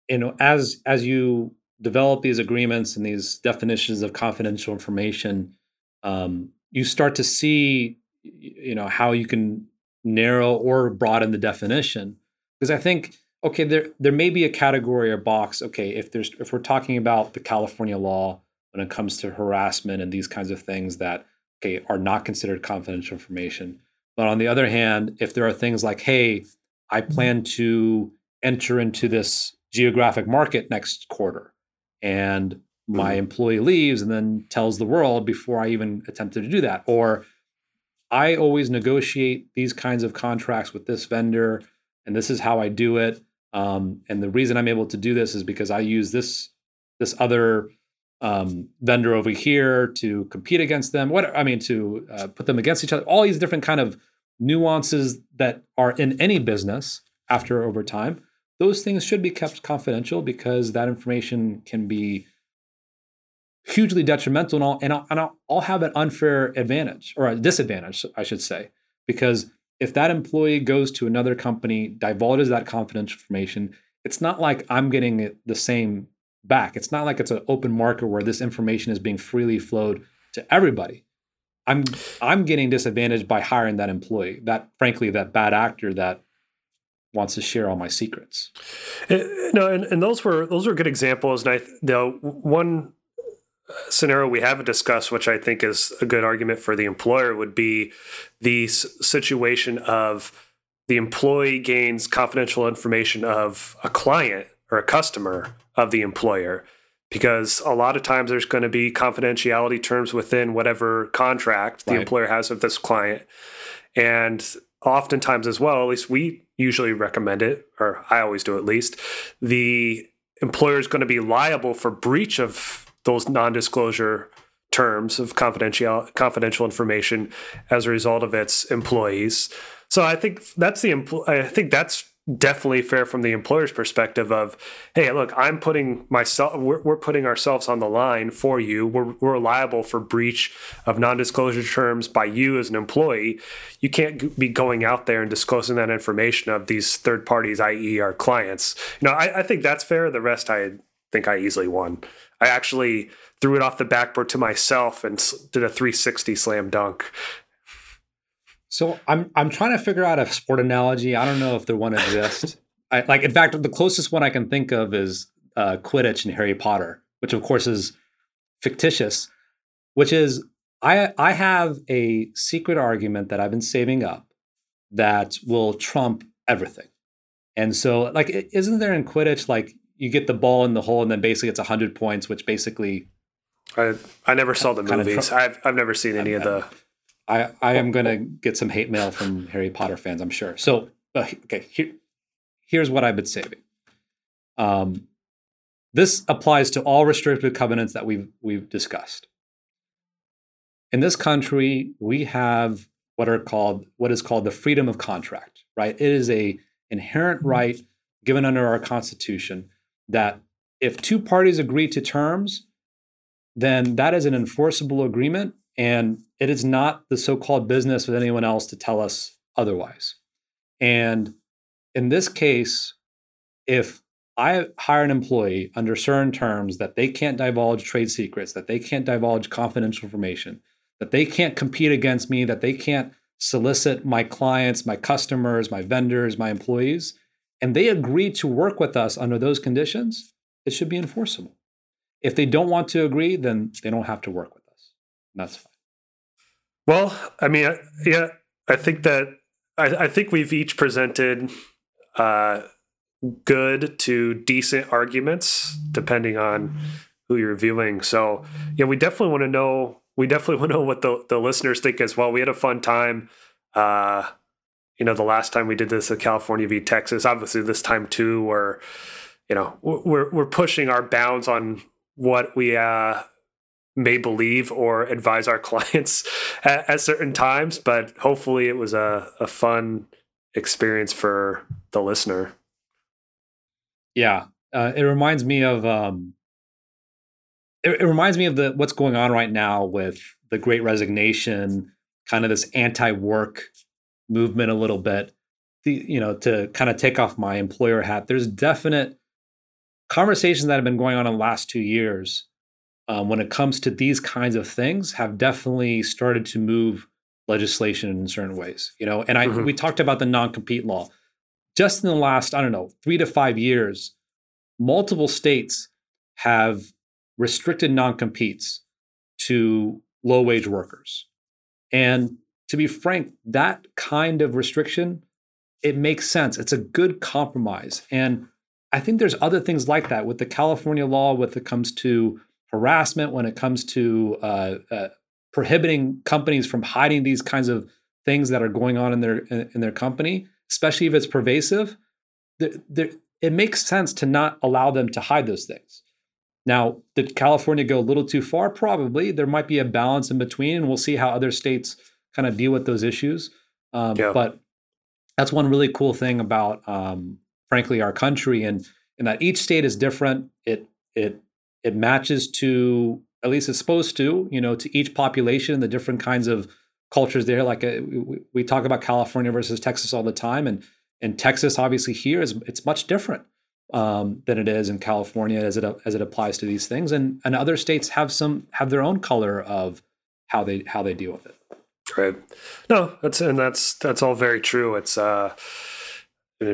you know, as as you develop these agreements and these definitions of confidential information, um, you start to see, you know, how you can narrow or broaden the definition. Because I think, okay, there there may be a category or box. Okay, if there's if we're talking about the California law when it comes to harassment and these kinds of things that okay are not considered confidential information. But on the other hand, if there are things like, hey, I plan to enter into this geographic market next quarter, and my Mhm. employee leaves and then tells the world before I even attempted to do that. Or I always negotiate these kinds of contracts with this vendor, and this is how I do it. Um, and the reason I'm able to do this is because I use this this other um, vendor over here to compete against them. What I mean to uh, put them against each other. All these different kind of nuances that are in any business after over time. those things should be kept confidential because that information can be hugely detrimental and I'll, and I'll, and I'll, I'll have an unfair advantage or a disadvantage, I should say, because if that employee goes to another company, divulges that confidential information, it's not like I'm getting the same back. It's not like it's an open market where this information is being freely flowed to everybody. I'm I'm getting disadvantaged by hiring that employee, that frankly, that bad actor that wants to share all my secrets. Eh, no, and, and those were those were good examples. And I the one scenario we haven't discussed, which I think is a good argument for the employer, would be the situation of the employee gains confidential information of a client or a customer of the employer. Because a lot of times there's going to be confidentiality terms within whatever contract the employer has with this client. And oftentimes, as well, at least we usually recommend it, or I always do at least, the employer is going to be liable for breach of those non-disclosure terms of confidential confidential information as a result of its employees. So I think that's the I think that's definitely fair from the employer's perspective of hey look i'm putting myself we're, we're putting ourselves on the line for you. We're, we're liable for breach of non-disclosure terms by you as an employee. You can't be going out there and disclosing that information of these third parties i.e our clients. You know I, I think that's fair. The rest i think i easily won. I actually threw it off the backboard to myself and did a 360 slam dunk. So I'm I'm trying to figure out a sport analogy. I don't know if there one exists. I, like in fact, the closest one I can think of is uh, Quidditch and Harry Potter, which of course is fictitious. Which is I I have a secret argument that I've been saving up that will trump everything. And so, like, isn't there in Quidditch like you get the ball in the hole and then basically it's 100 points which basically i i never saw the movies i've i've never seen any I, of the i i am going to get some hate mail from harry potter fans i'm sure. So uh, okay here, here's what i've been saving. Um this applies to all restrictive covenants that we've we've discussed. In this country we have what are called what is called the freedom of contract right? It is a inherent right given under our constitution that if two parties agree to terms, then that is an enforceable agreement and it is not the so-called business of anyone else to tell us otherwise. And in this case, if I hire an employee under certain terms that they can't divulge trade secrets, that they can't divulge confidential information, that they can't compete against me, that they can't solicit my clients, my customers, my vendors, my employees, and they agree to work with us under those conditions, it should be enforceable. If they don't want to agree, then they don't have to work with that's fine. Well, I mean, yeah, I think that I, I think we've each presented uh, good to decent arguments, depending on who you're viewing. So, yeah, we definitely want to know. We definitely want to know what the, the listeners think as well. We had a fun time. Uh, you know, the last time we did this at California v Texas, obviously this time too, where, you know, we're, we're pushing our bounds on what we, uh, may believe or advise our clients at, at certain times, but hopefully it was a, a fun experience for the listener. Yeah. Uh, it reminds me of, um, it, it reminds me of the, what's going on right now with the great resignation, kind of this anti-work movement a little bit the you know to kind of take off my employer hat there's definite conversations that have been going on in the last two years um, when it comes to these kinds of things have definitely started to move legislation in certain ways you know and i mm-hmm. we talked about the non-compete law just in the last i don't know three to five years multiple states have restricted non-competes to low wage workers and to be frank, that kind of restriction, it makes sense. It's a good compromise. And I think there's other things like that with the California law when it comes to harassment, when it comes to uh, uh, prohibiting companies from hiding these kinds of things that are going on in their in, their company, especially if it's pervasive. it makes sense to not allow them to hide those things. Now, did California go a little too far? Probably. There might be a balance in between, and we'll see how other states kind of deal with those issues. Um, yeah. But that's one really cool thing about um, frankly our country and and that each state is different it it it matches to at least it's supposed to you know to each population the different kinds of cultures there. Like uh, we, we talk about california versus texas all the time and and texas obviously here is it's much different um, than it is in california as it as it applies to these things. And and other states have some have their own color of how they how they deal with it. Right. No that's and that's that's all very true. It's uh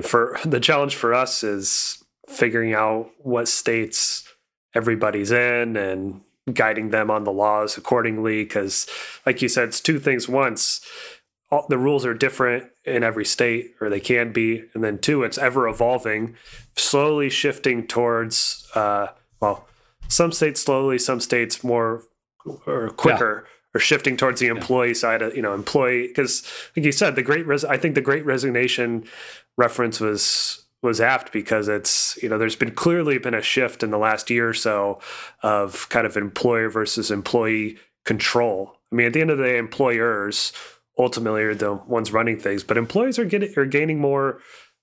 for the challenge for us is figuring out what states everybody's in and guiding them on the laws accordingly because like you said it's two things once all, the rules are different in every state or they can be and then two it's ever evolving slowly shifting towards uh, well some states slowly some states more or quicker yeah. or shifting towards the employee yeah. side of you know employee because like you said the great res- i think the great resignation reference was was apt because it's you know there's been clearly been a shift in the last year or so of kind of employer versus employee control. I mean, at the end of the day, employers ultimately are the ones running things, but employees are getting are gaining more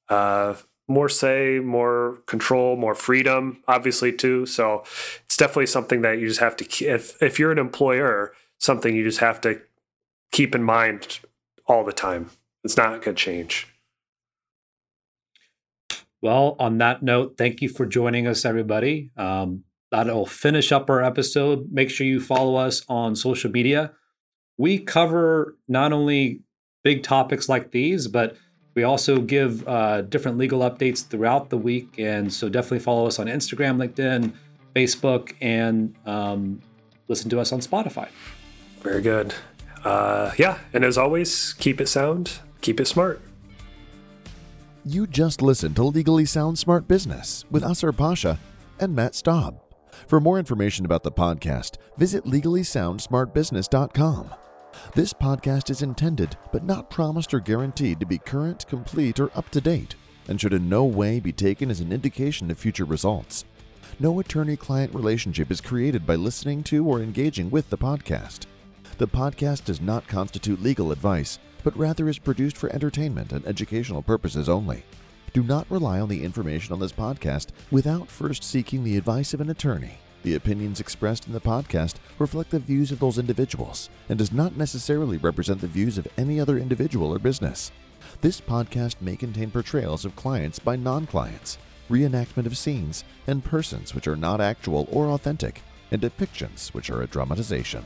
uh, more say, more control, more freedom, obviously too. So it's definitely something that you just have to if if you're an employer, something you just have to keep in mind all the time. It's not going to change. Well, on that note, thank you for joining us, everybody. Um, that'll finish up our episode. Make sure you follow us on social media. We cover not only big topics like these, but we also give uh, different legal updates throughout the week. And so definitely follow us on Instagram, LinkedIn, Facebook, and um, listen to us on Spotify. Very good. Uh, yeah. And as always, keep it sound, keep it smart. You just listened to Legally Sound Smart Business with Asar Pasha and Matt Staub. For more information about the podcast, visit legallysoundsmartbusiness.com. This podcast is intended but not promised or guaranteed to be current, complete, or up to date, and should in no way be taken as an indication of future results. No attorney client relationship is created by listening to or engaging with the podcast. The podcast does not constitute legal advice but rather is produced for entertainment and educational purposes only. Do not rely on the information on this podcast without first seeking the advice of an attorney. The opinions expressed in the podcast reflect the views of those individuals and does not necessarily represent the views of any other individual or business. This podcast may contain portrayals of clients by non clients, reenactment of scenes and persons which are not actual or authentic, and depictions which are a dramatization.